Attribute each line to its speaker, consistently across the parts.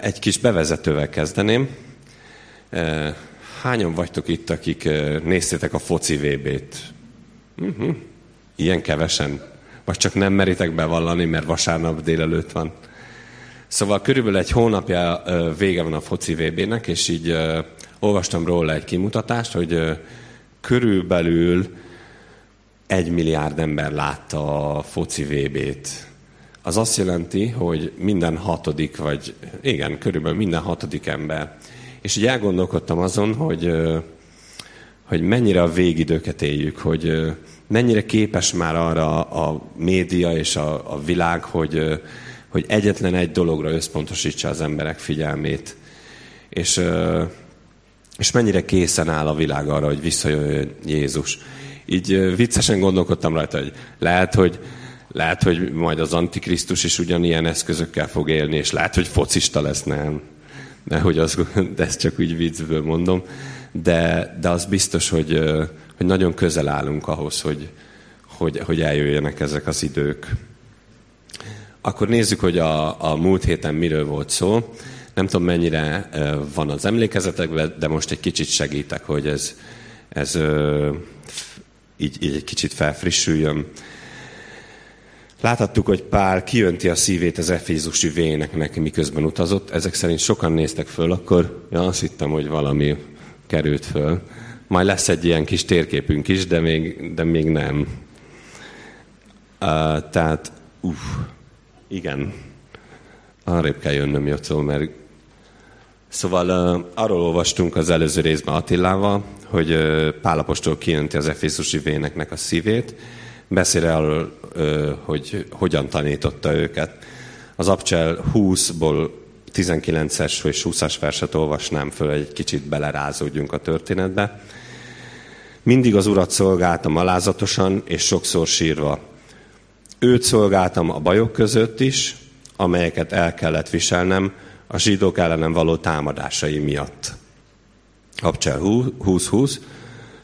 Speaker 1: Egy kis bevezetővel kezdeném. Hányan vagytok itt, akik néztétek a foci VB-t? Uh-huh. Ilyen kevesen? Vagy csak nem meritek bevallani, mert vasárnap délelőtt van? Szóval körülbelül egy hónapja vége van a foci VB-nek, és így olvastam róla egy kimutatást, hogy körülbelül egy milliárd ember látta a foci VB-t. Az azt jelenti, hogy minden hatodik, vagy igen, körülbelül minden hatodik ember. És így elgondolkodtam azon, hogy, hogy mennyire a végidőket éljük, hogy mennyire képes már arra a média és a, a világ, hogy, hogy egyetlen egy dologra összpontosítsa az emberek figyelmét. És, és mennyire készen áll a világ arra, hogy visszajöjjön Jézus. Így viccesen gondolkodtam rajta, hogy lehet, hogy lehet, hogy majd az Antikrisztus is ugyanilyen eszközökkel fog élni, és lehet, hogy focista lesz, nem. De, hogy az, de ezt csak úgy viccből mondom. De, de az biztos, hogy, hogy nagyon közel állunk ahhoz, hogy, hogy, hogy eljöjjenek ezek az idők. Akkor nézzük, hogy a, a múlt héten miről volt szó. Nem tudom, mennyire van az emlékezetekben, de most egy kicsit segítek, hogy ez, ez így, így egy kicsit felfrissüljön. Láthattuk, hogy Pál kijönti a szívét az Efézusi véneknek, miközben utazott. Ezek szerint sokan néztek föl, akkor ja, azt hittem, hogy valami került föl. Majd lesz egy ilyen kis térképünk is, de még, de még nem. Uh, tehát, uff, igen, arrébb kell jönnöm, Jocó, mert Szóval uh, arról olvastunk az előző részben Attilával, hogy uh, Pálapostól kijönti az Efészusi véneknek a szívét, beszél arról, uh, hogy hogyan tanította őket. Az Abcsel 20-ból 19-es és 20-as verset olvasnám föl, egy kicsit belerázódjunk a történetbe. Mindig az Urat szolgáltam alázatosan és sokszor sírva. Őt szolgáltam a bajok között is, amelyeket el kellett viselnem a zsidók ellenem való támadásai miatt. Abcsel 20-20.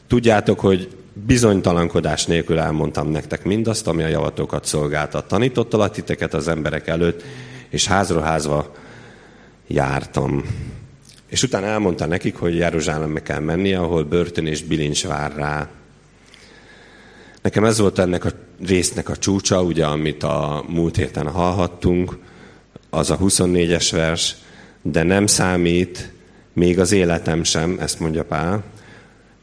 Speaker 1: Tudjátok, hogy bizonytalankodás nélkül elmondtam nektek mindazt, ami a javatokat szolgáltat. Tanítottalak titeket az emberek előtt, és házról házva jártam. És utána elmondta nekik, hogy Jeruzsálembe kell mennie, ahol börtön és bilincs vár rá. Nekem ez volt ennek a résznek a csúcsa, ugye, amit a múlt héten hallhattunk, az a 24-es vers, de nem számít még az életem sem, ezt mondja Pál,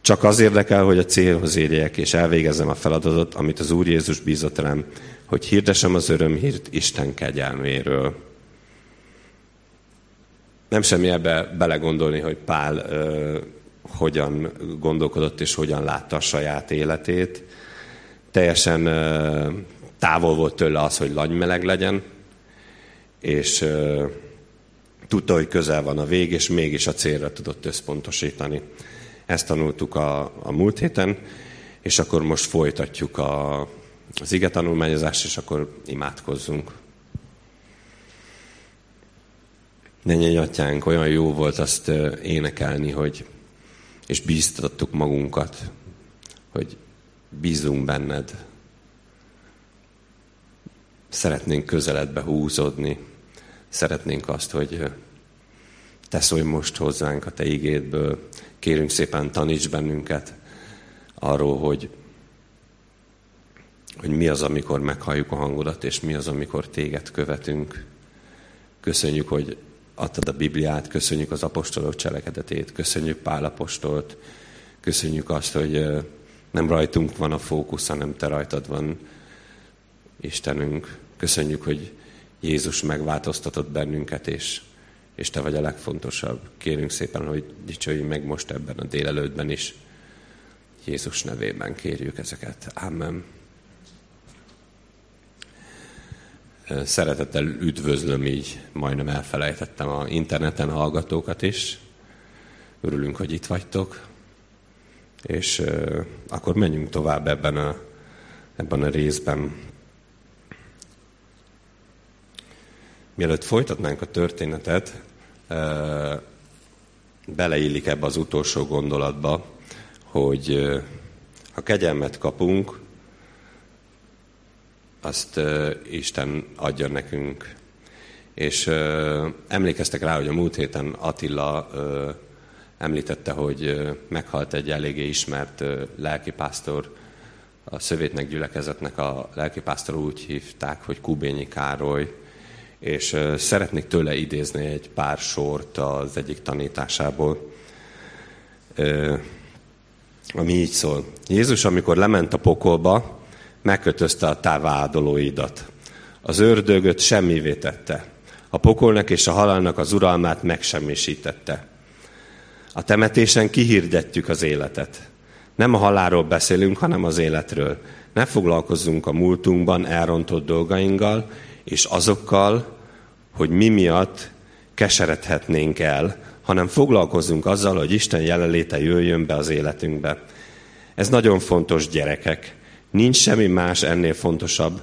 Speaker 1: csak az érdekel, hogy a célhoz érjek, és elvégezzem a feladatot, amit az Úr Jézus bízott rám, hogy hirdessem az örömhírt Isten kegyelméről. Nem semmi ebbe belegondolni, hogy Pál ö, hogyan gondolkodott és hogyan látta a saját életét. Teljesen ö, távol volt tőle az, hogy lanymeleg legyen, és ö, tudta, hogy közel van a vég, és mégis a célra tudott összpontosítani. Ezt tanultuk a, a múlt héten, és akkor most folytatjuk a, az ige tanulmányozást, és akkor imádkozzunk. Menjen, atyánk, olyan jó volt azt énekelni, hogy, és bíztattuk magunkat, hogy bízunk benned. Szeretnénk közeledbe húzódni. Szeretnénk azt, hogy te szólj most hozzánk a te igédből. Kérünk szépen, taníts bennünket arról, hogy, hogy mi az, amikor meghalljuk a hangodat, és mi az, amikor téged követünk. Köszönjük, hogy adtad a Bibliát, köszönjük az apostolok cselekedetét, köszönjük Pál apostolt, köszönjük azt, hogy nem rajtunk van a fókusz, hanem te rajtad van, Istenünk. Köszönjük, hogy Jézus megváltoztatott bennünket, és, és te vagy a legfontosabb. Kérünk szépen, hogy dicsőj meg most ebben a délelőttben is. Jézus nevében kérjük ezeket. Amen. Szeretettel üdvözlöm így, majdnem elfelejtettem a interneten hallgatókat is. Örülünk, hogy itt vagytok. És akkor menjünk tovább ebben a, ebben a részben. Mielőtt folytatnánk a történetet, beleillik ebbe az utolsó gondolatba, hogy ha kegyelmet kapunk, azt Isten adja nekünk. És emlékeztek rá, hogy a múlt héten Attila említette, hogy meghalt egy eléggé ismert lelkipásztor, a szövétnek gyülekezetnek a lelkipásztor úgy hívták, hogy Kubényi Károly, és szeretnék tőle idézni egy pár sort az egyik tanításából, ami így szól. Jézus, amikor lement a pokolba, megkötözte a távádolóidat. Az ördögöt semmivé tette. A pokolnak és a halálnak az uralmát megsemmisítette. A temetésen kihirdetjük az életet. Nem a halálról beszélünk, hanem az életről. Ne foglalkozzunk a múltunkban elrontott dolgainkkal, és azokkal, hogy mi miatt keseredhetnénk el, hanem foglalkozzunk azzal, hogy Isten jelenléte jöjjön be az életünkbe. Ez nagyon fontos, gyerekek. Nincs semmi más ennél fontosabb,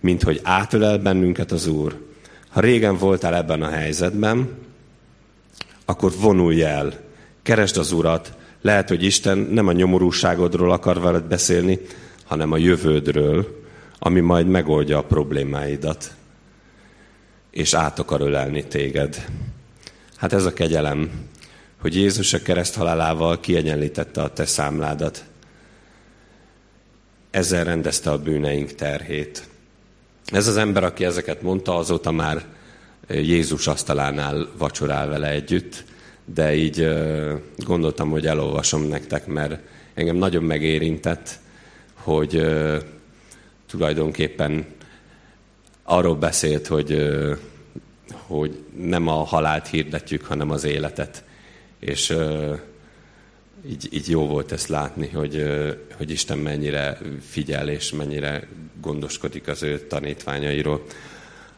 Speaker 1: mint hogy átölel bennünket az Úr. Ha régen voltál ebben a helyzetben, akkor vonulj el, keresd az Urat. Lehet, hogy Isten nem a nyomorúságodról akar veled beszélni, hanem a jövődről, ami majd megoldja a problémáidat, és át akar ölelni téged. Hát ez a kegyelem, hogy Jézus a kereszt halálával kiegyenlítette a te számládat. Ezzel rendezte a bűneink terhét. Ez az ember, aki ezeket mondta, azóta már Jézus asztalánál vacsorál vele együtt, de így gondoltam, hogy elolvasom nektek, mert engem nagyon megérintett, hogy tulajdonképpen arról beszélt, hogy, hogy nem a halált hirdetjük, hanem az életet. És így, így jó volt ezt látni, hogy, hogy Isten mennyire figyel és mennyire gondoskodik az ő tanítványairól.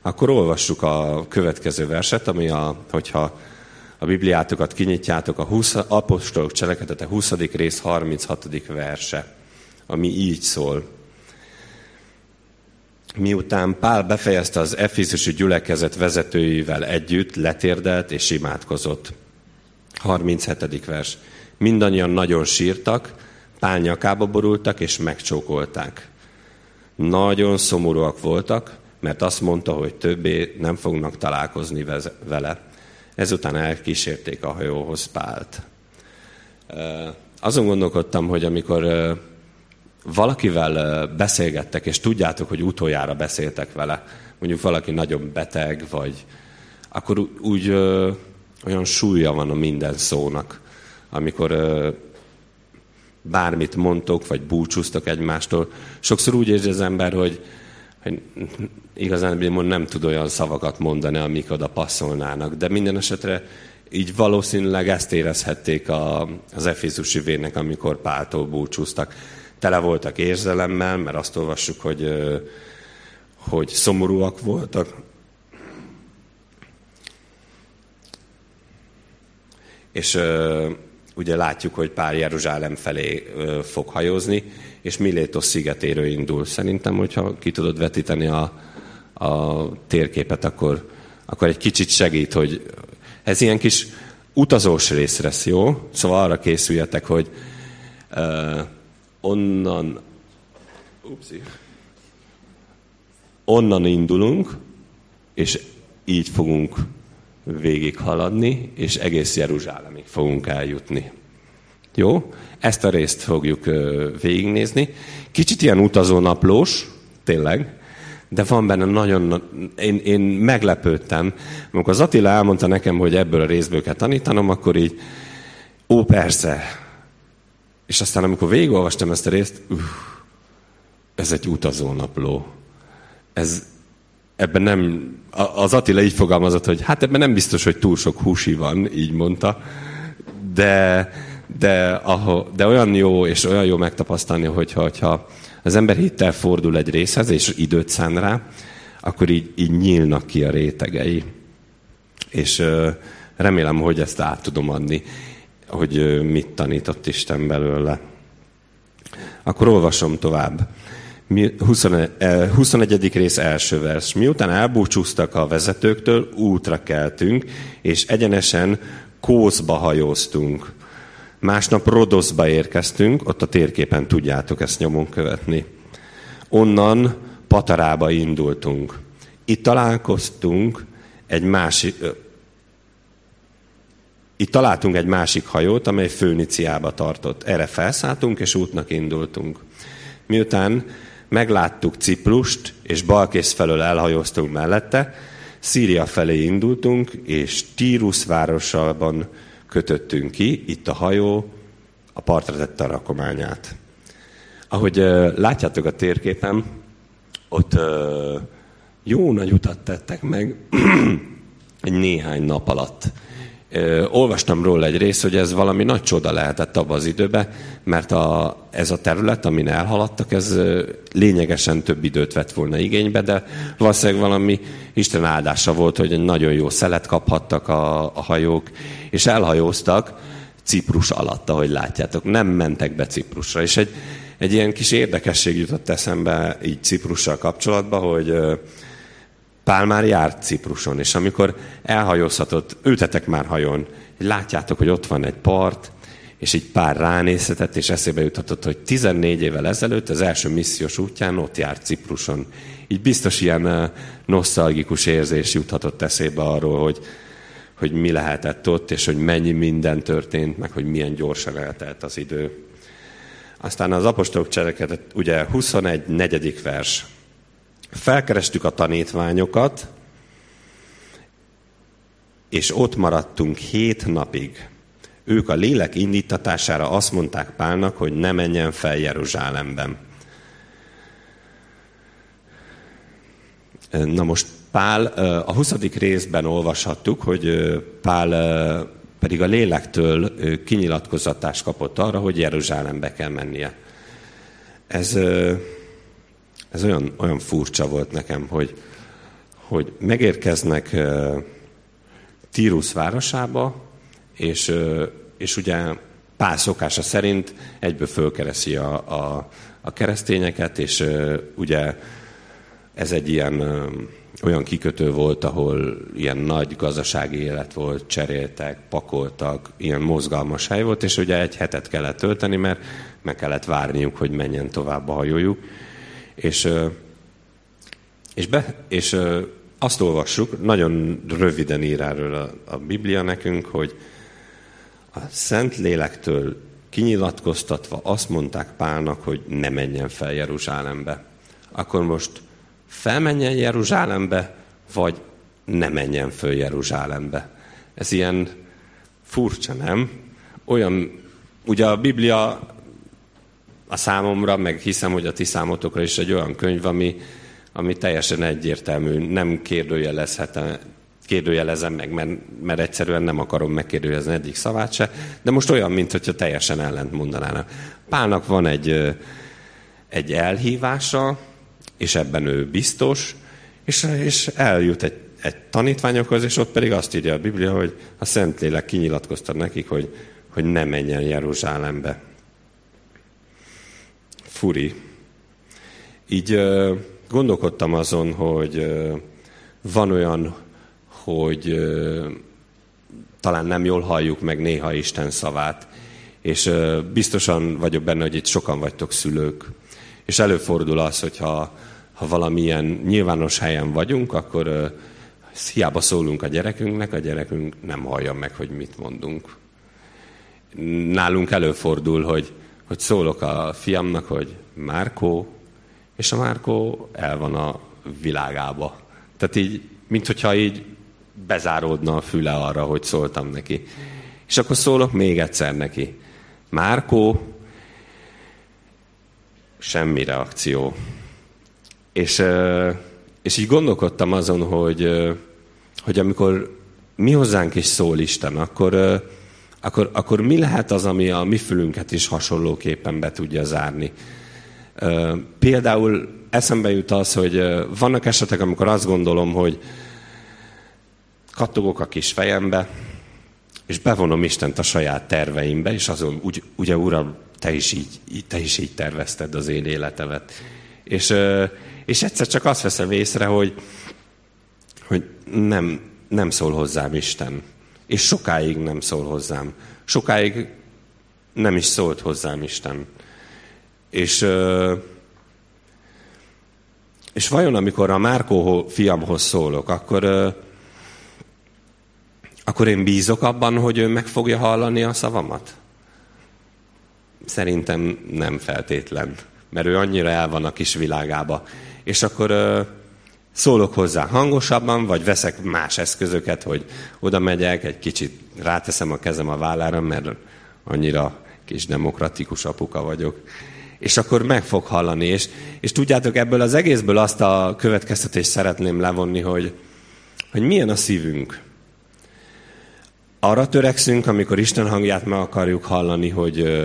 Speaker 1: Akkor olvassuk a következő verset, ami a, hogyha a Bibliátokat kinyitjátok, a 20, apostolok cselekedete 20. rész 36. verse, ami így szól. Miután Pál befejezte az Efézusi gyülekezet vezetőivel együtt, letérdelt és imádkozott. 37. vers. Mindannyian nagyon sírtak, Pál nyakába borultak és megcsókolták. Nagyon szomorúak voltak, mert azt mondta, hogy többé nem fognak találkozni vele. Ezután elkísérték a hajóhoz Pált. Azon gondolkodtam, hogy amikor valakivel beszélgettek, és tudjátok, hogy utoljára beszéltek vele, mondjuk valaki nagyon beteg, vagy akkor úgy olyan súlya van a minden szónak amikor bármit mondtok, vagy búcsúztok egymástól. Sokszor úgy érzi az ember, hogy, hogy igazán nem tud olyan szavakat mondani, amik oda passzolnának. De minden esetre így valószínűleg ezt érezhették a, az Efézusi vének, amikor Páltól búcsúztak. Tele voltak érzelemmel, mert azt olvassuk, hogy, hogy szomorúak voltak. És ugye látjuk, hogy pár Jeruzsálem felé fog hajózni, és Milétos szigetéről indul. Szerintem, hogyha ki tudod vetíteni a, a térképet, akkor, akkor egy kicsit segít, hogy ez ilyen kis utazós rész lesz, jó? Szóval arra készüljetek, hogy uh, onnan upsi, onnan indulunk, és így fogunk végig haladni, és egész Jeruzsálemig fogunk eljutni. Jó? Ezt a részt fogjuk végignézni. Kicsit ilyen utazónaplós, tényleg, de van benne nagyon, én, én meglepődtem. Amikor az Attila elmondta nekem, hogy ebből a részből kell tanítanom, akkor így, ó, persze. És aztán amikor végigolvastam ezt a részt, uh, ez egy utazónapló. Ez, ebben nem, az Attila így fogalmazott, hogy hát ebben nem biztos, hogy túl sok húsi van, így mondta, de, de, ahol, de olyan jó, és olyan jó megtapasztalni, hogyha, hogyha az ember hittel fordul egy részhez, és időt szán rá, akkor így, így nyílnak ki a rétegei. És remélem, hogy ezt át tudom adni, hogy mit tanított Isten belőle. Akkor olvasom tovább. 21. Eh, rész első vers. Miután elbúcsúztak a vezetőktől, útra keltünk, és egyenesen Kószba hajóztunk. Másnap Rodoszba érkeztünk, ott a térképen tudjátok ezt nyomon követni. Onnan Patarába indultunk. Itt találkoztunk egy másik, itt találtunk egy másik hajót, amely Főniciába tartott. Erre felszálltunk, és útnak indultunk. Miután megláttuk Ciprust, és Balkész felől elhajóztunk mellette, Szíria felé indultunk, és Tírus városában kötöttünk ki, itt a hajó a partra tette a rakományát. Ahogy uh, látjátok a térképen, ott uh, jó nagy utat tettek meg egy néhány nap alatt olvastam róla egy részt, hogy ez valami nagy csoda lehetett abban az időben, mert a, ez a terület, amin elhaladtak, ez lényegesen több időt vett volna igénybe, de valószínűleg valami Isten áldása volt, hogy egy nagyon jó szelet kaphattak a, a hajók, és elhajóztak Ciprus alatt, ahogy látjátok. Nem mentek be Ciprusra. És egy, egy ilyen kis érdekesség jutott eszembe így Ciprussal kapcsolatban, hogy Pál már járt Cipruson, és amikor elhajózhatott, ültetek már hajón, látjátok, hogy ott van egy part, és így pár ránézhetett, és eszébe juthatott, hogy 14 évvel ezelőtt az első missziós útján ott járt Cipruson. Így biztos ilyen nosztalgikus érzés juthatott eszébe arról, hogy, hogy mi lehetett ott, és hogy mennyi minden történt, meg hogy milyen gyorsan eltelt az idő. Aztán az apostolok cselekedet, ugye 21. negyedik vers. Felkerestük a tanítványokat, és ott maradtunk hét napig. Ők a lélek indítatására azt mondták Pálnak, hogy ne menjen fel Jeruzsálemben. Na most Pál, a 20. részben olvashattuk, hogy Pál pedig a lélektől kinyilatkozatást kapott arra, hogy Jeruzsálembe kell mennie. Ez ez olyan, olyan furcsa volt nekem, hogy, hogy megérkeznek Tírus városába, és, és ugye pár szokása szerint egyből fölkereszi a, a, a keresztényeket, és ugye ez egy ilyen olyan kikötő volt, ahol ilyen nagy gazdasági élet volt, cseréltek, pakoltak, ilyen mozgalmas hely volt, és ugye egy hetet kellett tölteni, mert meg kellett várniuk, hogy menjen tovább a hajójuk. És, és, be, és azt olvassuk, nagyon röviden ír erről a, a Biblia nekünk, hogy a Szent Lélektől kinyilatkoztatva azt mondták Pálnak, hogy ne menjen fel Jeruzsálembe. Akkor most felmenjen Jeruzsálembe, vagy ne menjen föl Jeruzsálembe. Ez ilyen furcsa, nem? Olyan, ugye a Biblia a számomra, meg hiszem, hogy a ti számotokra is egy olyan könyv, ami, ami teljesen egyértelmű, nem kérdőjelezhetem, kérdőjelezem meg, mert, mert egyszerűen nem akarom megkérdőjelezni egyik szavát se, de most olyan, mintha teljesen ellent mondanának. Pálnak van egy, egy elhívása, és ebben ő biztos, és, és eljut egy, egy tanítványokhoz, és ott pedig azt írja a Biblia, hogy a Szentlélek kinyilatkozta nekik, hogy, hogy ne menjen Jeruzsálembe furi. Így gondolkodtam azon, hogy van olyan, hogy talán nem jól halljuk meg néha Isten szavát, és biztosan vagyok benne, hogy itt sokan vagytok szülők, és előfordul az, hogyha ha valamilyen nyilvános helyen vagyunk, akkor hiába szólunk a gyerekünknek, a gyerekünk nem hallja meg, hogy mit mondunk. Nálunk előfordul, hogy hogy szólok a fiamnak, hogy Márkó, és a Márkó el van a világába. Tehát így, mint hogyha így bezáródna a füle arra, hogy szóltam neki. És akkor szólok még egyszer neki. Márkó, semmi reakció. És, és így gondolkodtam azon, hogy, hogy amikor mi hozzánk is szól Isten, akkor, akkor, akkor mi lehet az, ami a mi fülünket is hasonlóképpen be tudja zárni? Például eszembe jut az, hogy vannak esetek, amikor azt gondolom, hogy kattogok a kis fejembe, és bevonom Istent a saját terveimbe, és azon, úgy, ugye Uram, te is így, te is így tervezted az én életemet. És, és egyszer csak azt veszem észre, hogy, hogy nem, nem szól hozzám Isten és sokáig nem szól hozzám. Sokáig nem is szólt hozzám Isten. És, és vajon, amikor a Márkó fiamhoz szólok, akkor, akkor én bízok abban, hogy ő meg fogja hallani a szavamat? Szerintem nem feltétlen, mert ő annyira el van a kis világába. És akkor szólok hozzá hangosabban, vagy veszek más eszközöket, hogy oda megyek, egy kicsit ráteszem a kezem a vállára, mert annyira kis demokratikus apuka vagyok. És akkor meg fog hallani. És, és tudjátok, ebből az egészből azt a következtetést szeretném levonni, hogy, hogy milyen a szívünk. Arra törekszünk, amikor Isten hangját meg akarjuk hallani, hogy,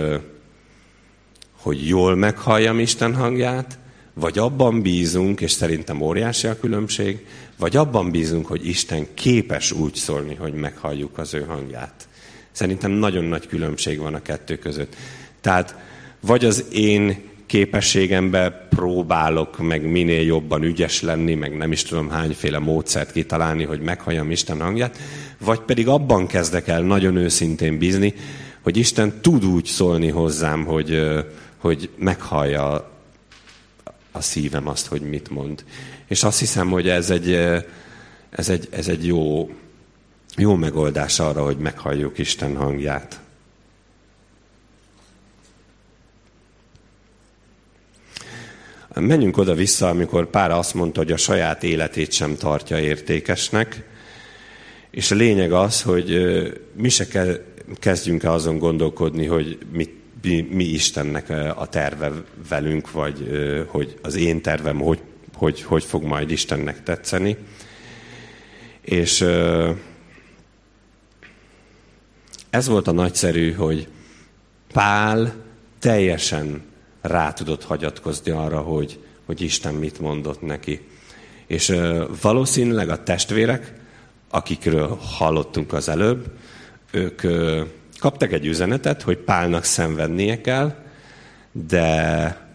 Speaker 1: hogy jól meghalljam Isten hangját, vagy abban bízunk, és szerintem óriási a különbség, vagy abban bízunk, hogy Isten képes úgy szólni, hogy meghalljuk az ő hangját. Szerintem nagyon nagy különbség van a kettő között. Tehát vagy az én képességembe próbálok meg minél jobban ügyes lenni, meg nem is tudom hányféle módszert kitalálni, hogy meghalljam Isten hangját, vagy pedig abban kezdek el nagyon őszintén bízni, hogy Isten tud úgy szólni hozzám, hogy, hogy meghallja a szívem azt, hogy mit mond. És azt hiszem, hogy ez egy, ez egy, ez egy jó, jó megoldás arra, hogy meghalljuk Isten hangját. Menjünk oda-vissza, amikor Pára azt mondta, hogy a saját életét sem tartja értékesnek, és a lényeg az, hogy mi se kezdjünk el azon gondolkodni, hogy mit mi, mi Istennek a terve velünk, vagy hogy az én tervem hogy, hogy, hogy fog majd Istennek tetszeni. És ez volt a nagyszerű, hogy Pál teljesen rá tudott hagyatkozni arra, hogy, hogy Isten mit mondott neki. És valószínűleg a testvérek, akikről hallottunk az előbb, ők kaptak egy üzenetet, hogy Pálnak szenvednie kell, de,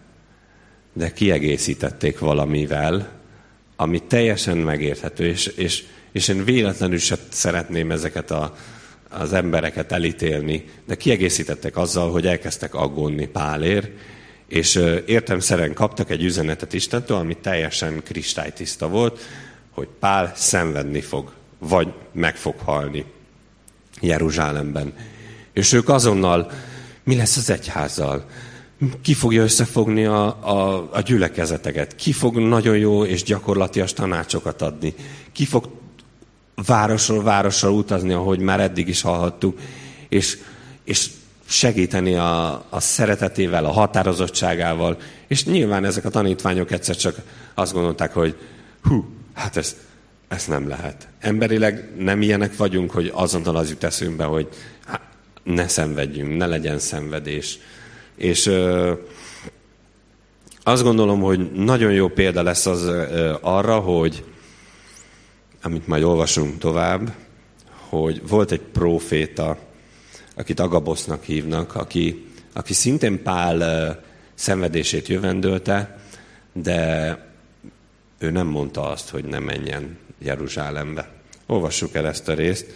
Speaker 1: de kiegészítették valamivel, ami teljesen megérthető, és, és, és én véletlenül sem szeretném ezeket a, az embereket elítélni, de kiegészítettek azzal, hogy elkezdtek aggódni Pálér, és értemszerűen kaptak egy üzenetet Istentől, ami teljesen kristálytiszta volt, hogy Pál szenvedni fog, vagy meg fog halni Jeruzsálemben. És ők azonnal, mi lesz az egyházzal? Ki fogja összefogni a, a, a gyülekezeteket? Ki fog nagyon jó és gyakorlatias tanácsokat adni? Ki fog városról városra utazni, ahogy már eddig is hallhattuk, és, és segíteni a, a szeretetével, a határozottságával, és nyilván ezek a tanítványok egyszer csak azt gondolták, hogy hú, hát ez, ez nem lehet. Emberileg nem ilyenek vagyunk, hogy azonnal az jut eszünkbe, hogy hát, ne szenvedjünk, ne legyen szenvedés. És ö, azt gondolom, hogy nagyon jó példa lesz az ö, arra, hogy amit majd olvasunk tovább, hogy volt egy proféta, akit Agabosznak hívnak, aki, aki szintén Pál ö, szenvedését jövendölte, de ő nem mondta azt, hogy ne menjen Jeruzsálembe. Olvassuk el ezt a részt.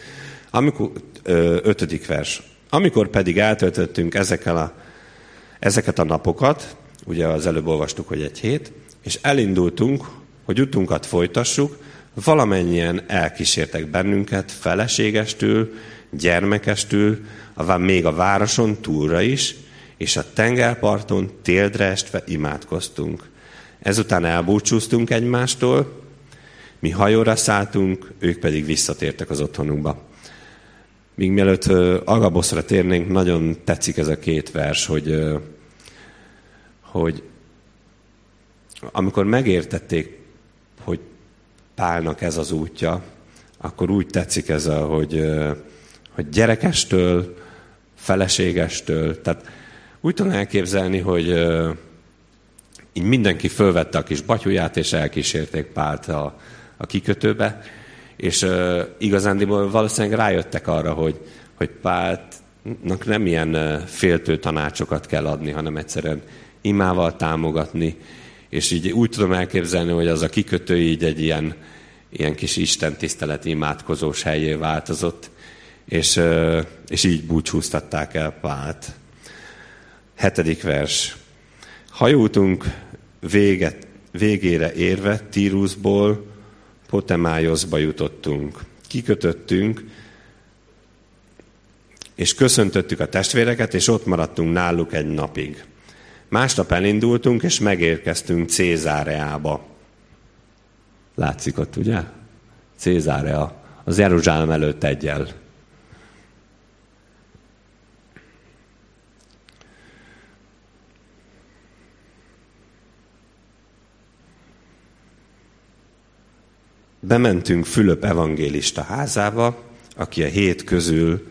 Speaker 1: Amikor, ö, ötödik vers. Amikor pedig eltöltöttünk ezekkel a, ezeket a napokat, ugye az előbb olvastuk, hogy egy hét, és elindultunk, hogy utunkat folytassuk, valamennyien elkísértek bennünket feleségestül, gyermekestül, még a városon túlra is, és a tengerparton téldre estve imádkoztunk. Ezután elbúcsúztunk egymástól, mi hajóra szálltunk, ők pedig visszatértek az otthonukba. Míg mielőtt Agaboszra térnénk, nagyon tetszik ez a két vers, hogy, hogy amikor megértették, hogy Pálnak ez az útja, akkor úgy tetszik ez, a, hogy, hogy gyerekestől, feleségestől, tehát úgy tudom elképzelni, hogy így mindenki fölvette a kis batyuját, és elkísérték Pált a, a kikötőbe, és uh, igazándiból valószínűleg rájöttek arra, hogy, hogy Páltnak nem ilyen uh, féltő tanácsokat kell adni, hanem egyszerűen imával támogatni, és így úgy tudom elképzelni, hogy az a kikötő így egy ilyen, ilyen kis istentiszteleti imádkozós helyé változott, és, uh, és így búcsúztatták el Pált. Hetedik vers. Hajótunk véget, végére érve Tírusból Potemájoszba jutottunk. Kikötöttünk, és köszöntöttük a testvéreket, és ott maradtunk náluk egy napig. Másnap elindultunk, és megérkeztünk Cézáreába. Látszik ott, ugye? Cézárea. Az Jeruzsálem előtt egyel. Bementünk Fülöp evangélista házába, aki a hét közül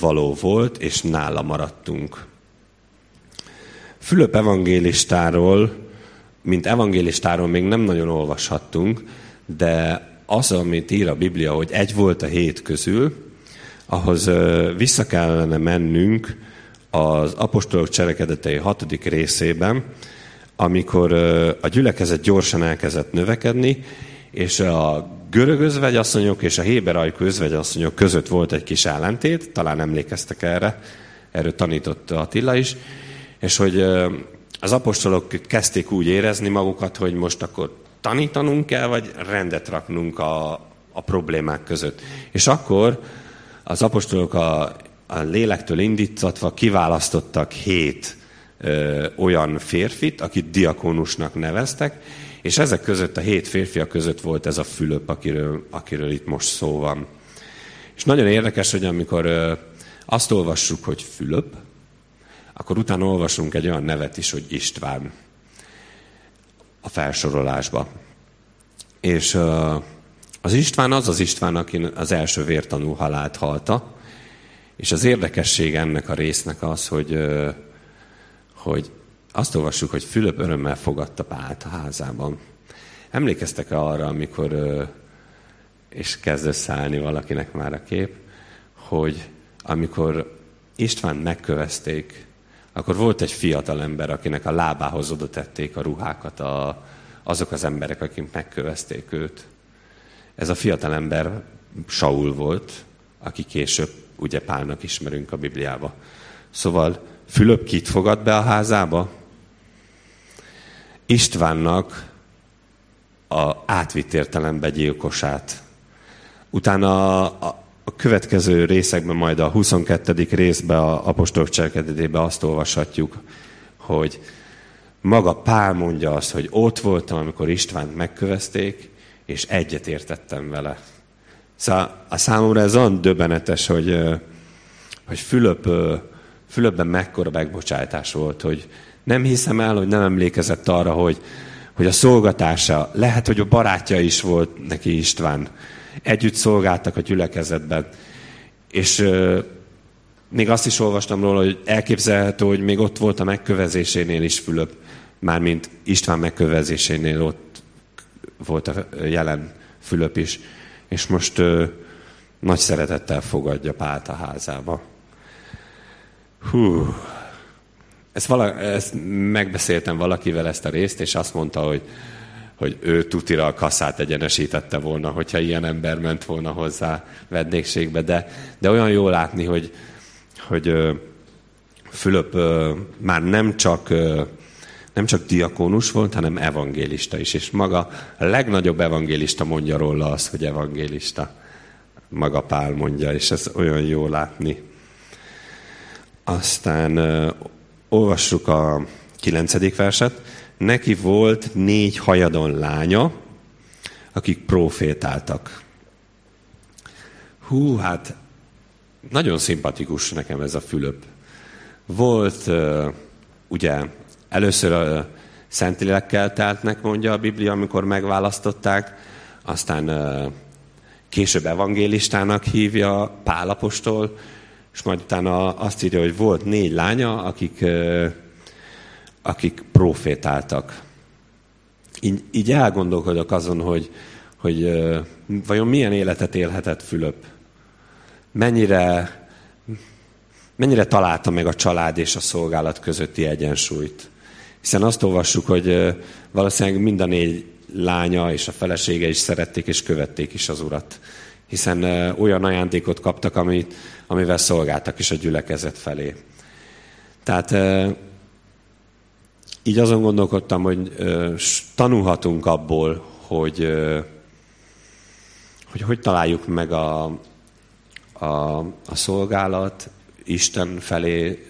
Speaker 1: való volt, és nála maradtunk. Fülöp evangélistáról, mint evangélistáról még nem nagyon olvashattunk, de az, amit ír a Biblia, hogy egy volt a hét közül, ahhoz vissza kellene mennünk az apostolok cselekedetei hatodik részében, amikor a gyülekezet gyorsan elkezdett növekedni, és a görög özvegyasszonyok és a héberajkú özvegyasszonyok között volt egy kis ellentét, talán emlékeztek erre, erről tanított Attila is, és hogy az apostolok kezdték úgy érezni magukat, hogy most akkor tanítanunk kell, vagy rendet raknunk a, a problémák között. És akkor az apostolok a, a lélektől indítatva kiválasztottak hét ö, olyan férfit, akit diakónusnak neveztek, és ezek között, a hét férfia között volt ez a Fülöp, akiről, akiről itt most szó van. És nagyon érdekes, hogy amikor azt olvassuk, hogy Fülöp, akkor utána olvasunk egy olyan nevet is, hogy István a felsorolásba. És az István az az István, aki az első vértanú halált halta, és az érdekesség ennek a résznek az, hogy, hogy azt olvassuk, hogy Fülöp örömmel fogadta Pált a házában. Emlékeztek -e arra, amikor, és kezd összeállni valakinek már a kép, hogy amikor István megkövezték, akkor volt egy fiatal ember, akinek a lábához oda tették a ruhákat a, azok az emberek, akik megkövezték őt. Ez a fiatal ember Saul volt, aki később ugye Pálnak ismerünk a Bibliába. Szóval Fülöp kit fogad be a házába? Istvánnak a átvitt értelembe gyilkosát. Utána a, a, következő részekben, majd a 22. részben, a apostolok cselekedetében azt olvashatjuk, hogy maga Pál mondja azt, hogy ott voltam, amikor Istvánt megkövezték, és egyet értettem vele. Szóval a számomra ez olyan döbbenetes, hogy, hogy Fülöp, Fülöpben mekkora megbocsátás volt, hogy nem hiszem el, hogy nem emlékezett arra, hogy, hogy a szolgatása, lehet, hogy a barátja is volt neki István, együtt szolgáltak a gyülekezetben. És euh, még azt is olvastam róla, hogy elképzelhető, hogy még ott volt a megkövezésénél is Fülöp, mármint István megkövezésénél ott volt a jelen Fülöp is, és most ö, nagy szeretettel fogadja Pált a házába. Hú, ezt, vala, ezt megbeszéltem valakivel ezt a részt, és azt mondta, hogy, hogy ő tutira a kasszát egyenesítette volna, hogyha ilyen ember ment volna hozzá vendégségbe, de, de olyan jó látni, hogy, hogy Fülöp már nem csak nem csak diakónus volt, hanem evangélista is. És maga a legnagyobb evangélista mondja róla azt, hogy evangélista. Maga Pál mondja, és ez olyan jó látni. Aztán olvassuk a kilencedik verset. Neki volt négy hajadon lánya, akik profétáltak. Hú, hát nagyon szimpatikus nekem ez a Fülöp. Volt ugye Először a Szentlélekkel teltnek, mondja a Biblia, amikor megválasztották, aztán később evangélistának hívja Pálapostól, és majd utána azt írja, hogy volt négy lánya, akik, akik profétáltak. Így, így elgondolkodok azon, hogy, hogy vajon milyen életet élhetett Fülöp. Mennyire, mennyire találta meg a család és a szolgálat közötti egyensúlyt. Hiszen azt olvassuk, hogy valószínűleg mind a négy lánya és a felesége is szerették és követték is az urat. Hiszen olyan ajándékot kaptak, amit, amivel szolgáltak is a gyülekezet felé. Tehát így azon gondolkodtam, hogy tanulhatunk abból, hogy hogy, hogy találjuk meg a, a, a szolgálat, Isten felé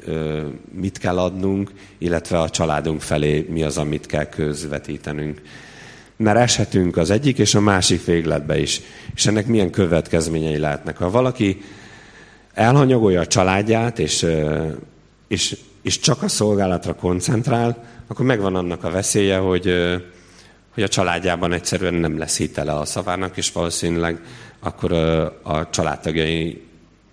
Speaker 1: mit kell adnunk, illetve a családunk felé mi az, amit kell közvetítenünk. Mert eshetünk az egyik és a másik végletbe is. És ennek milyen következményei lehetnek. Ha valaki elhanyagolja a családját, és, és, és csak a szolgálatra koncentrál, akkor megvan annak a veszélye, hogy, hogy a családjában egyszerűen nem lesz hitele a szavának, és valószínűleg akkor a családtagjai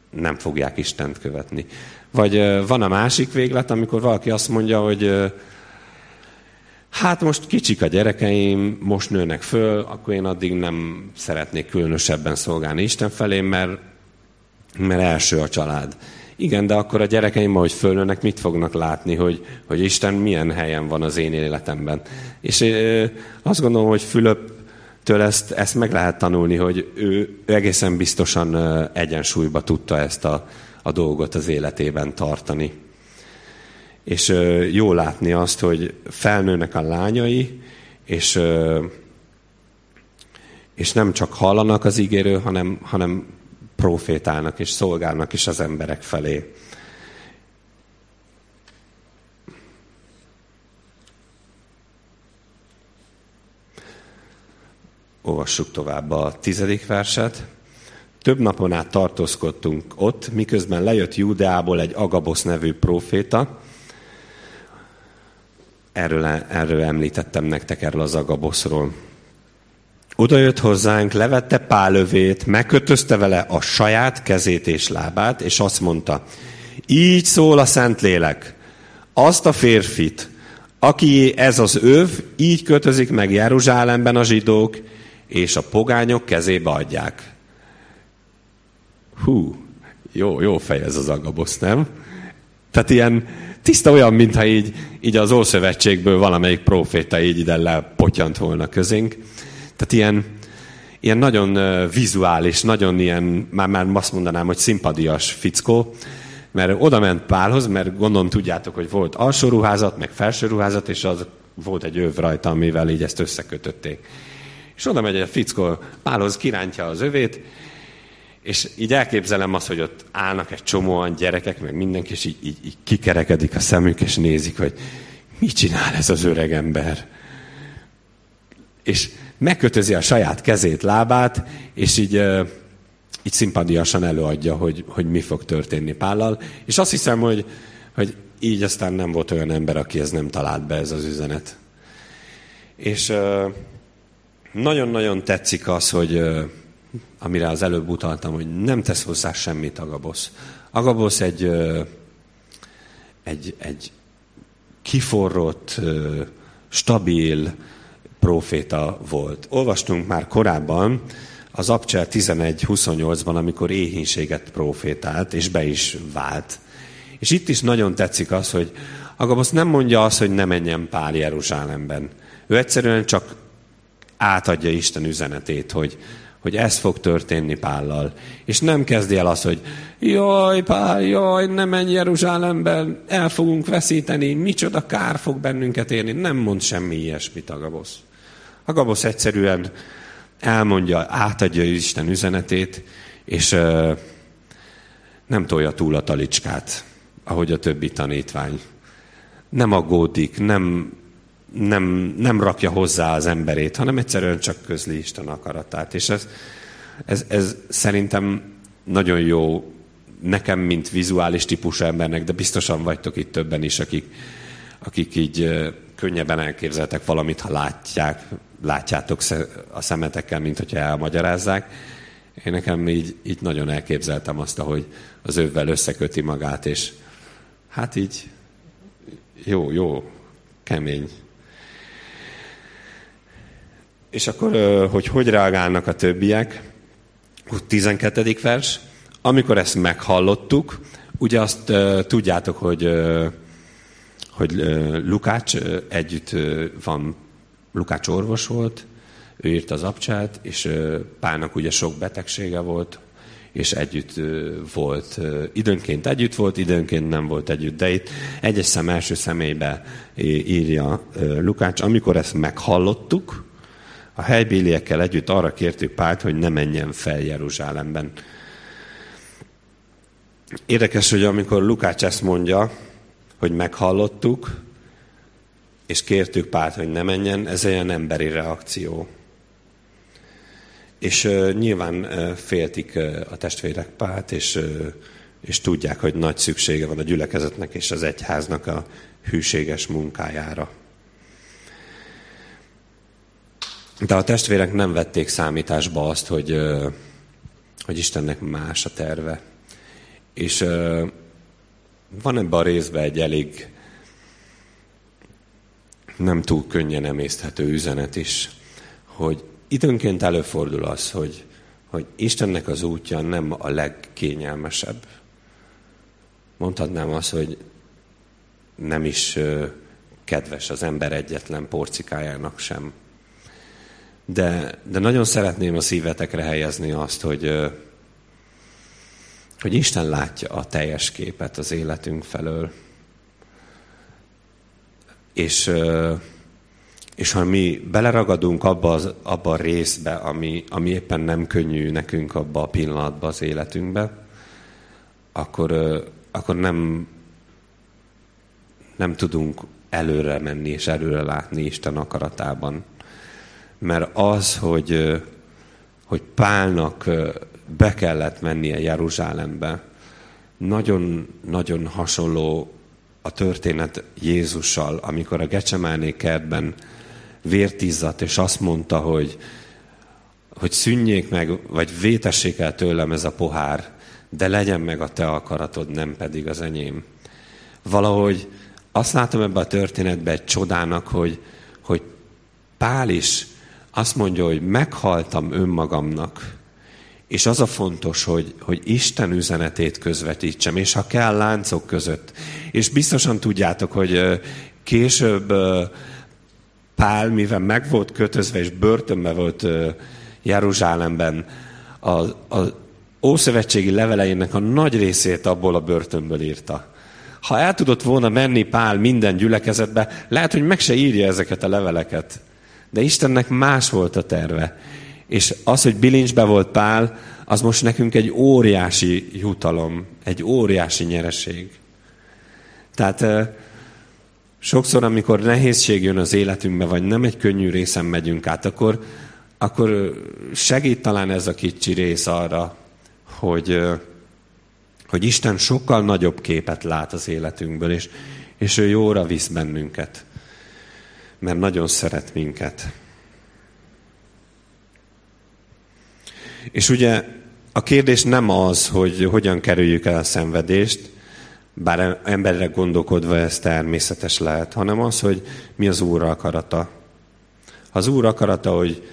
Speaker 1: nem fogják Istent követni. Vagy van a másik véglet, amikor valaki azt mondja, hogy hát most kicsik a gyerekeim, most nőnek föl, akkor én addig nem szeretnék különösebben szolgálni Isten felé, mert, mert első a család. Igen, de akkor a gyerekeim, ahogy fölnőnek, mit fognak látni, hogy, hogy Isten milyen helyen van az én életemben. És azt gondolom, hogy Fülöp től ezt, ezt meg lehet tanulni, hogy ő, ő egészen biztosan egyensúlyba tudta ezt a, a dolgot az életében tartani. És jó látni azt, hogy felnőnek a lányai, és, és nem csak hallanak az ígérő, hanem, hanem profétálnak és szolgálnak is az emberek felé. Olvassuk tovább a tizedik verset. Több napon át tartózkodtunk ott, miközben lejött Júdeából egy Agabosz nevű proféta. Erről, erről említettem nektek, erről az Agaboszról. Oda jött hozzánk, levette pálövét, megkötözte vele a saját kezét és lábát, és azt mondta, így szól a Szentlélek, azt a férfit, aki ez az öv, így kötözik meg Jeruzsálemben a zsidók, és a pogányok kezébe adják. Hú, jó, jó fej ez az agabosz, nem? Tehát ilyen tiszta olyan, mintha így, így az Ószövetségből valamelyik proféta így ide lepotyant volna közénk. Tehát ilyen, ilyen nagyon vizuális, nagyon ilyen, már, már azt mondanám, hogy szimpadias fickó, mert oda ment Pálhoz, mert gondolom tudjátok, hogy volt alsó ruházat, meg felső ruházat, és az volt egy öv rajta, amivel így ezt összekötötték. És oda megy a fickó, Pálhoz kirántja az övét, és így elképzelem azt, hogy ott állnak egy csomóan gyerekek, meg mindenki, és így, így, így kikerekedik a szemük, és nézik, hogy mit csinál ez az öreg ember. És megkötözi a saját kezét, lábát, és így, így szimpadiasan előadja, hogy, hogy mi fog történni Pállal. És azt hiszem, hogy, hogy így aztán nem volt olyan ember, aki ez nem talált be ez az üzenet. És nagyon-nagyon tetszik az, hogy amire az előbb utaltam, hogy nem tesz hozzá semmit Agabosz. Agabosz egy, egy, egy kiforrott, stabil proféta volt. Olvastunk már korábban az Abcsel 11.28-ban, amikor éhínséget profétált, és be is vált. És itt is nagyon tetszik az, hogy Agabosz nem mondja azt, hogy ne menjen Pál Jeruzsálemben. Ő egyszerűen csak átadja Isten üzenetét, hogy, hogy ez fog történni Pállal. És nem kezdi el azt, hogy jaj, Pál, jaj, ne menj Jeruzsálemben, el fogunk veszíteni, micsoda kár fog bennünket érni. Nem mond semmi ilyesmit Agabosz. Agabosz egyszerűen elmondja, átadja Isten üzenetét, és nem tolja túl a talicskát, ahogy a többi tanítvány. Nem aggódik, nem nem, nem rakja hozzá az emberét, hanem egyszerűen csak közli Isten akaratát. És ez, ez, ez szerintem nagyon jó nekem, mint vizuális típusú embernek, de biztosan vagytok itt többen is, akik, akik így könnyebben elképzeltek valamit, ha látják, látjátok a szemetekkel, mint hogyha elmagyarázzák. Én nekem így, így nagyon elképzeltem azt, hogy az övvel összeköti magát, és hát így jó, jó, kemény és akkor, hogy hogy reagálnak a többiek, 12. vers, amikor ezt meghallottuk, ugye azt tudjátok, hogy, hogy Lukács együtt van, Lukács orvos volt, ő írt az abcsát, és Pálnak ugye sok betegsége volt, és együtt volt. Időnként együtt volt, időnként nem volt együtt. De itt egyes szem első személybe írja Lukács, amikor ezt meghallottuk, a helybéliekkel együtt arra kértük Pált, hogy ne menjen fel Jeruzsálemben. Érdekes, hogy amikor Lukács ezt mondja, hogy meghallottuk, és kértük Pált, hogy ne menjen, ez olyan emberi reakció. És uh, nyilván uh, féltik uh, a testvérek Pált, és, uh, és tudják, hogy nagy szüksége van a gyülekezetnek és az egyháznak a hűséges munkájára. De a testvérek nem vették számításba azt, hogy, hogy Istennek más a terve. És van ebben a részben egy elég nem túl könnyen emészthető üzenet is, hogy időnként előfordul az, hogy, hogy Istennek az útja nem a legkényelmesebb. Mondhatnám azt, hogy nem is kedves az ember egyetlen porcikájának sem. De, de nagyon szeretném a szívetekre helyezni azt, hogy, hogy Isten látja a teljes képet az életünk felől. És, és ha mi beleragadunk abba, az, abba a részbe, ami, ami éppen nem könnyű nekünk abba a pillanatban az életünkbe, akkor, akkor nem, nem tudunk előre menni és előre látni Isten akaratában. Mert az, hogy, hogy Pálnak be kellett mennie Jeruzsálembe, nagyon-nagyon hasonló a történet Jézussal, amikor a Gecsemáné kertben vértizzadt, és azt mondta, hogy, hogy szűnjék meg, vagy vétessék el tőlem ez a pohár, de legyen meg a te akaratod, nem pedig az enyém. Valahogy azt látom ebben a történetben egy csodának, hogy, hogy Pál is azt mondja, hogy meghaltam önmagamnak, és az a fontos, hogy, hogy Isten üzenetét közvetítsem, és ha kell láncok között. És biztosan tudjátok, hogy később Pál, mivel meg volt kötözve és börtönbe volt Jeruzsálemben, a, a Ószövetségi leveleinek a nagy részét abból a börtönből írta. Ha el tudott volna menni Pál minden gyülekezetbe, lehet, hogy meg se írja ezeket a leveleket. De Istennek más volt a terve. És az, hogy bilincsbe volt Pál, az most nekünk egy óriási jutalom, egy óriási nyereség. Tehát sokszor, amikor nehézség jön az életünkbe, vagy nem egy könnyű részen megyünk át, akkor, akkor segít talán ez a kicsi rész arra, hogy, hogy Isten sokkal nagyobb képet lát az életünkből, és, és ő jóra visz bennünket, mert nagyon szeret minket. És ugye a kérdés nem az, hogy hogyan kerüljük el a szenvedést, bár emberre gondolkodva ez természetes lehet, hanem az, hogy mi az Úr akarata. Az Úr akarata, hogy,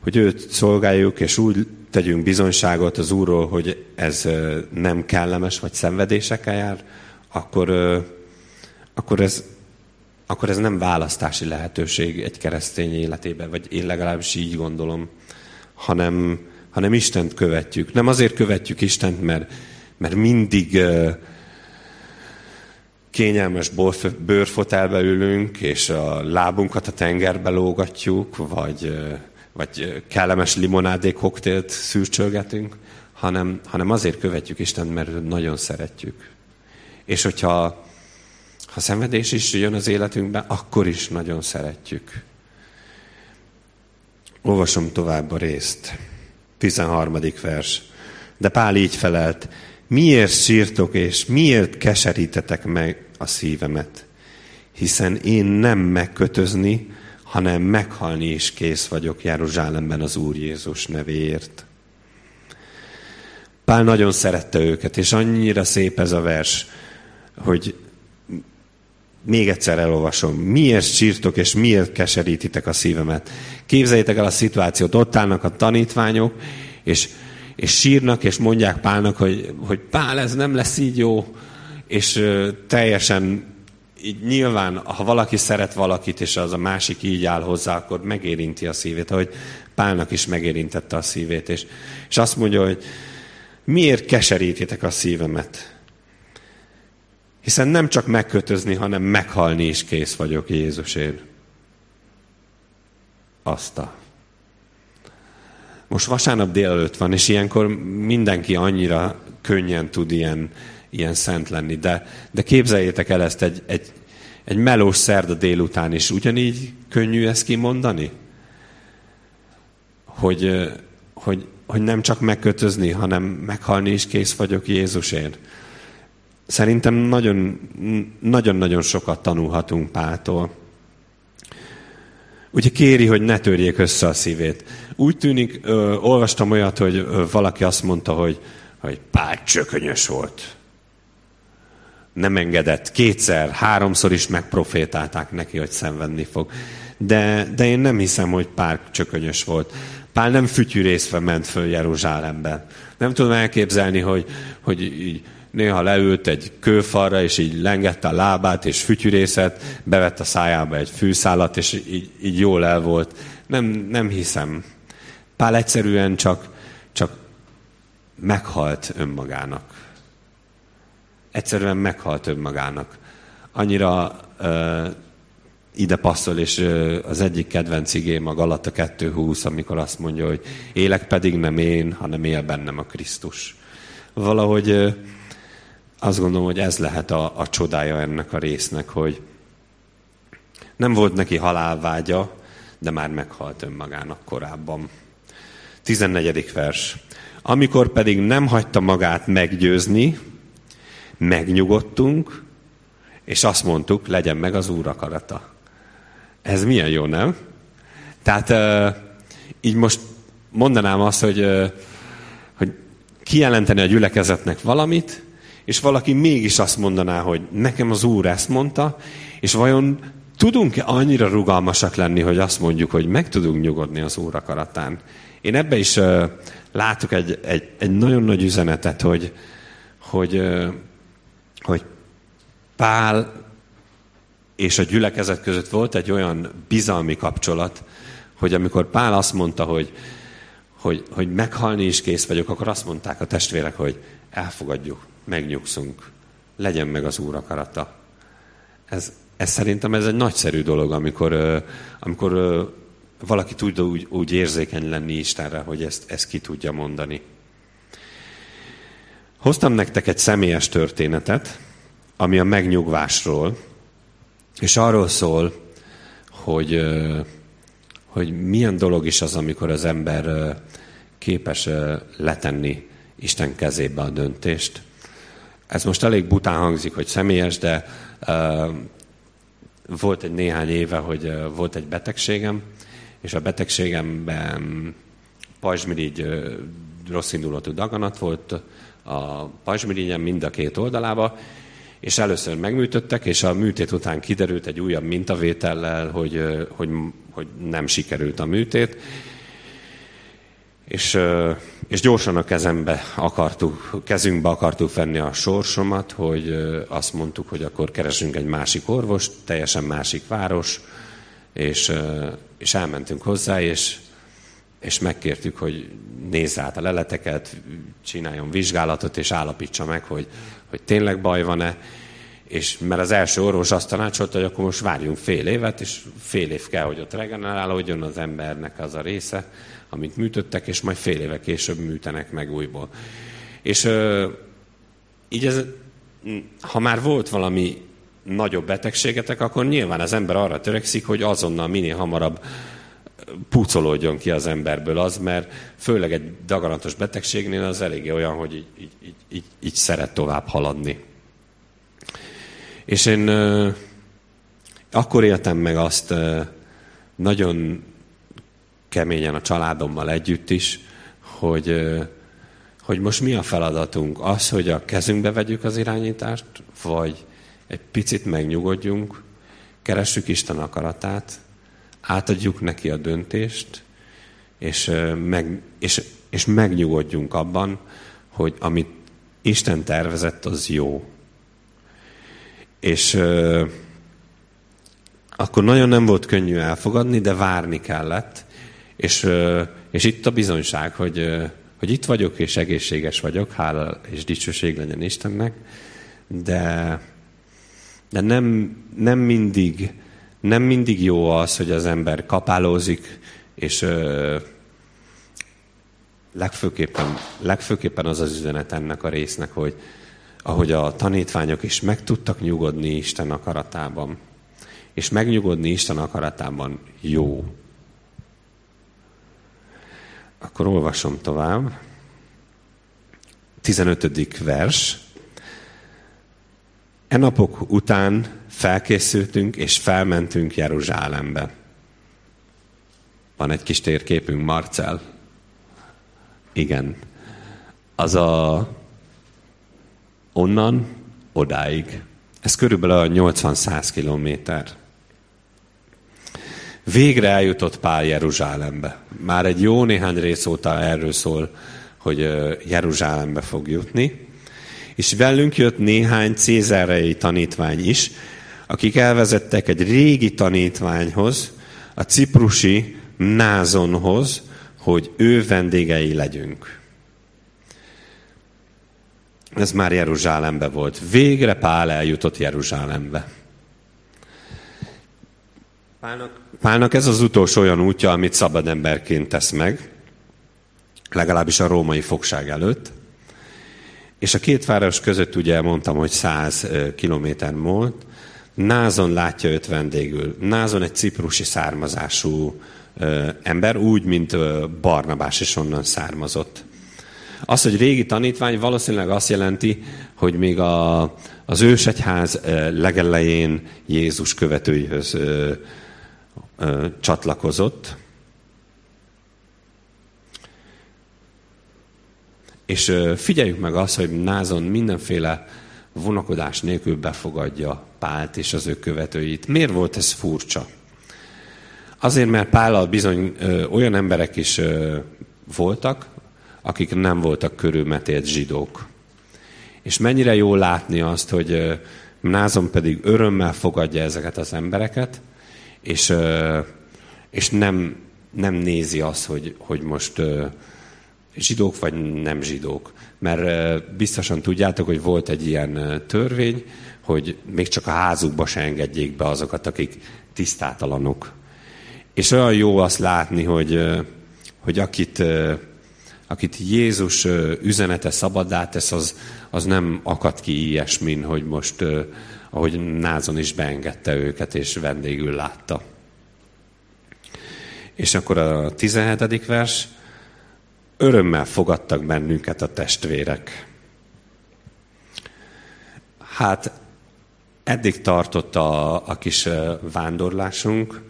Speaker 1: hogy őt szolgáljuk, és úgy tegyünk bizonyságot az Úrról, hogy ez nem kellemes, vagy szenvedésekkel jár, akkor, akkor, ez, akkor ez nem választási lehetőség egy keresztény életében, vagy én legalábbis így gondolom, hanem, hanem Istent követjük. Nem azért követjük Istent, mert, mert mindig kényelmes bőrfotelbe ülünk, és a lábunkat a tengerbe lógatjuk, vagy, vagy kellemes limonádé koktélt szűrcsölgetünk, hanem, hanem azért követjük Istent, mert nagyon szeretjük. És hogyha ha szenvedés is jön az életünkbe, akkor is nagyon szeretjük. Olvasom tovább a részt. 13. vers. De Pál így felelt, miért sírtok és miért keserítetek meg a szívemet? Hiszen én nem megkötözni, hanem meghalni is kész vagyok Jeruzsálemben az Úr Jézus nevéért. Pál nagyon szerette őket, és annyira szép ez a vers, hogy még egyszer elolvasom. Miért sírtok, és miért keserítitek a szívemet? Képzeljétek el a szituációt, ott állnak a tanítványok, és, és sírnak, és mondják Pálnak, hogy, hogy Pál, ez nem lesz így jó, és ö, teljesen így nyilván, ha valaki szeret valakit, és az a másik így áll hozzá, akkor megérinti a szívét, ahogy Pálnak is megérintette a szívét. És, és azt mondja, hogy miért keserítitek a szívemet? Hiszen nem csak megkötözni, hanem meghalni is kész vagyok Jézusért. Azt a. Most vasárnap délelőtt van, és ilyenkor mindenki annyira könnyen tud ilyen, ilyen szent lenni. De, de képzeljétek el ezt egy, egy, egy melós szerda délután is ugyanígy könnyű ezt kimondani? Hogy, hogy, hogy nem csak megkötözni, hanem meghalni is kész vagyok Jézusért. Szerintem nagyon-nagyon sokat tanulhatunk Páltól. Ugye kéri, hogy ne törjék össze a szívét. Úgy tűnik, ö, olvastam olyat, hogy valaki azt mondta, hogy, hogy Pál csökönyös volt. Nem engedett. Kétszer, háromszor is megprofétálták neki, hogy szenvedni fog. De, de én nem hiszem, hogy Pál csökönyös volt. Pál nem fütyűrészve ment föl Jeruzsálembe. Nem tudom elképzelni, hogy, hogy így néha leült egy kőfalra, és így lengette a lábát, és fütyűrészet, bevett a szájába egy fűszálat, és így, így jól el volt. Nem, nem hiszem. Pál egyszerűen csak, csak meghalt önmagának. Egyszerűen meghalt önmagának. Annyira uh, ide passzol, és uh, az egyik kedvenc igém a Galata 2.20, amikor azt mondja, hogy élek pedig nem én, hanem él bennem a Krisztus. Valahogy uh, azt gondolom, hogy ez lehet a, a csodája ennek a résznek, hogy nem volt neki halálvágya, de már meghalt önmagának korábban. 14. vers. Amikor pedig nem hagyta magát meggyőzni, megnyugodtunk, és azt mondtuk, legyen meg az Úr akarata. Ez milyen jó, nem? Tehát így most mondanám azt, hogy, hogy kijelenteni a gyülekezetnek valamit, és valaki mégis azt mondaná, hogy nekem az Úr ezt mondta, és vajon tudunk-e annyira rugalmasak lenni, hogy azt mondjuk, hogy meg tudunk nyugodni az Úr akaratán? Én ebbe is uh, látok egy, egy, egy nagyon nagy üzenetet, hogy, hogy, uh, hogy Pál és a gyülekezet között volt egy olyan bizalmi kapcsolat, hogy amikor Pál azt mondta, hogy, hogy, hogy meghalni is kész vagyok, akkor azt mondták a testvérek, hogy elfogadjuk, megnyugszunk, legyen meg az Úr akarata. Ez, ez szerintem ez egy nagyszerű dolog, amikor, amikor valaki tud úgy, úgy érzékeny lenni Istenre, hogy ezt, ezt ki tudja mondani. Hoztam nektek egy személyes történetet, ami a megnyugvásról, és arról szól, hogy, hogy milyen dolog is az, amikor az ember képes letenni Isten kezébe a döntést. Ez most elég bután hangzik, hogy személyes, de uh, volt egy néhány éve, hogy uh, volt egy betegségem, és a betegségemben pajzsmirigy uh, rossz indulatú daganat volt a pajzsmirigyen mind a két oldalába, és először megműtöttek, és a műtét után kiderült egy újabb mintavétellel, hogy, hogy, hogy nem sikerült a műtét, és, és gyorsan a kezembe akartuk, kezünkbe akartuk venni a sorsomat, hogy azt mondtuk, hogy akkor keresünk egy másik orvost, teljesen másik város, és, és elmentünk hozzá, és, és megkértük, hogy nézze át a leleteket, csináljon vizsgálatot, és állapítsa meg, hogy, hogy tényleg baj van-e. És mert az első orvos azt tanácsolta, hogy akkor most várjunk fél évet, és fél év kell, hogy ott regenerálódjon az embernek az a része, amit műtöttek, és majd fél éve később műtenek meg újból. És így ez, ha már volt valami nagyobb betegségetek, akkor nyilván az ember arra törekszik, hogy azonnal minél hamarabb pucolódjon ki az emberből az, mert főleg egy daganatos betegségnél az eléggé olyan, hogy így, így, így, így, így szeret tovább haladni. És én akkor éltem meg azt nagyon keményen a családommal együtt is, hogy, hogy most mi a feladatunk? Az, hogy a kezünkbe vegyük az irányítást, vagy egy picit megnyugodjunk, keressük Isten akaratát, átadjuk neki a döntést, és, meg, és, és megnyugodjunk abban, hogy amit Isten tervezett, az jó. És akkor nagyon nem volt könnyű elfogadni, de várni kellett, és, és itt a bizonyság, hogy, hogy itt vagyok, és egészséges vagyok, hála és dicsőség legyen Istennek, de, de nem, nem, mindig, nem mindig jó az, hogy az ember kapálózik, és, legfőképpen, legfőképpen az az üzenet ennek a résznek, hogy ahogy a tanítványok is meg tudtak nyugodni Isten akaratában, és megnyugodni Isten akaratában jó. Akkor olvasom tovább. 15. vers. E napok után felkészültünk és felmentünk Jeruzsálembe. Van egy kis térképünk, Marcel. Igen. Az a onnan odáig. Ez körülbelül 80-100 kilométer. Végre eljutott Pál Jeruzsálembe. Már egy jó néhány rész óta erről szól, hogy Jeruzsálembe fog jutni. És velünk jött néhány cézárei tanítvány is, akik elvezettek egy régi tanítványhoz, a ciprusi Názonhoz, hogy ő vendégei legyünk. Ez már Jeruzsálembe volt. Végre Pál eljutott Jeruzsálembe. Pálnak, Pálnak ez az utolsó olyan útja, amit szabad emberként tesz meg, legalábbis a római fogság előtt. És a két város között ugye mondtam, hogy száz kilométer volt. Názon látja őt vendégül. Názon egy ciprusi származású ember, úgy, mint Barnabás is onnan származott. Az, hogy régi tanítvány valószínűleg azt jelenti, hogy még a, az ősegyház legelején Jézus követőihöz csatlakozott. És figyeljük meg azt, hogy Názon mindenféle vonakodás nélkül befogadja Pált és az ő követőit. Miért volt ez furcsa? Azért, mert Pállal bizony ö, olyan emberek is ö, voltak, akik nem voltak körülmetélt zsidók. És mennyire jó látni azt, hogy Názon pedig örömmel fogadja ezeket az embereket, és, és nem, nem nézi azt, hogy, hogy most zsidók vagy nem zsidók. Mert biztosan tudjátok, hogy volt egy ilyen törvény, hogy még csak a házukba se engedjék be azokat, akik tisztátalanok. És olyan jó azt látni, hogy, hogy akit akit Jézus üzenete szabaddá tesz, az, az nem akad ki ilyesmin, hogy most, ahogy Názon is beengedte őket, és vendégül látta. És akkor a 17. vers, örömmel fogadtak bennünket a testvérek. Hát eddig tartott a, a kis vándorlásunk,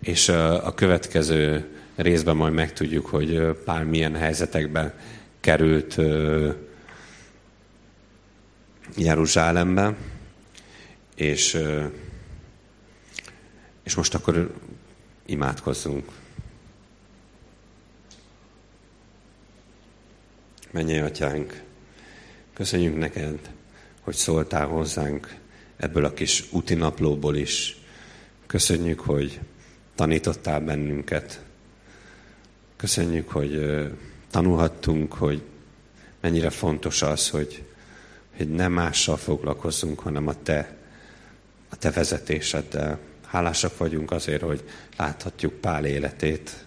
Speaker 1: és a következő részben majd megtudjuk, hogy Pál milyen helyzetekben került Jeruzsálembe, és, és most akkor imádkozzunk. Menj, atyánk, köszönjük neked, hogy szóltál hozzánk ebből a kis útinaplóból is. Köszönjük, hogy tanítottál bennünket, Köszönjük, hogy tanulhattunk, hogy mennyire fontos az, hogy, hogy nem mással foglalkozzunk, hanem a te, a te vezetéseddel. Hálásak vagyunk azért, hogy láthatjuk Pál életét.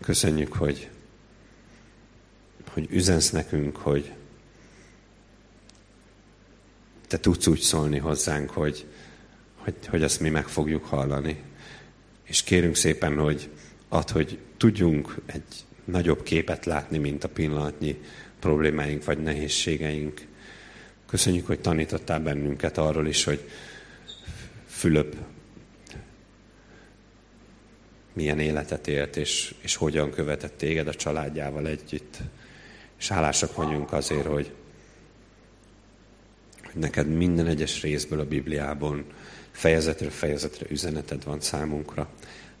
Speaker 1: Köszönjük, hogy, hogy üzensz nekünk, hogy te tudsz úgy szólni hozzánk, hogy, hogy, hogy azt mi meg fogjuk hallani. És kérünk szépen, hogy ad, hogy tudjunk egy nagyobb képet látni, mint a pillanatnyi problémáink vagy nehézségeink. Köszönjük, hogy tanítottál bennünket arról is, hogy Fülöp milyen életet élt, és, és hogyan követett téged a családjával együtt. És hálásak vagyunk azért, hogy, hogy neked minden egyes részből a Bibliában fejezetről fejezetre üzeneted van számunkra.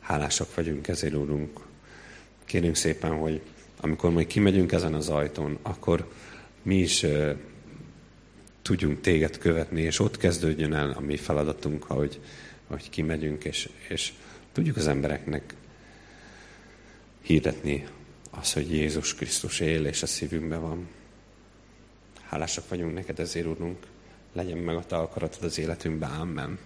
Speaker 1: Hálásak vagyunk ezért, Úrunk. Kérünk szépen, hogy amikor majd kimegyünk ezen az ajtón, akkor mi is tudjunk téged követni, és ott kezdődjön el a mi feladatunk, ahogy, ahogy kimegyünk, és, és tudjuk az embereknek hirdetni az, hogy Jézus Krisztus él, és a szívünkben van. Hálásak vagyunk neked ezért, Úrunk. Legyen meg a te akaratod az életünkben. Amen.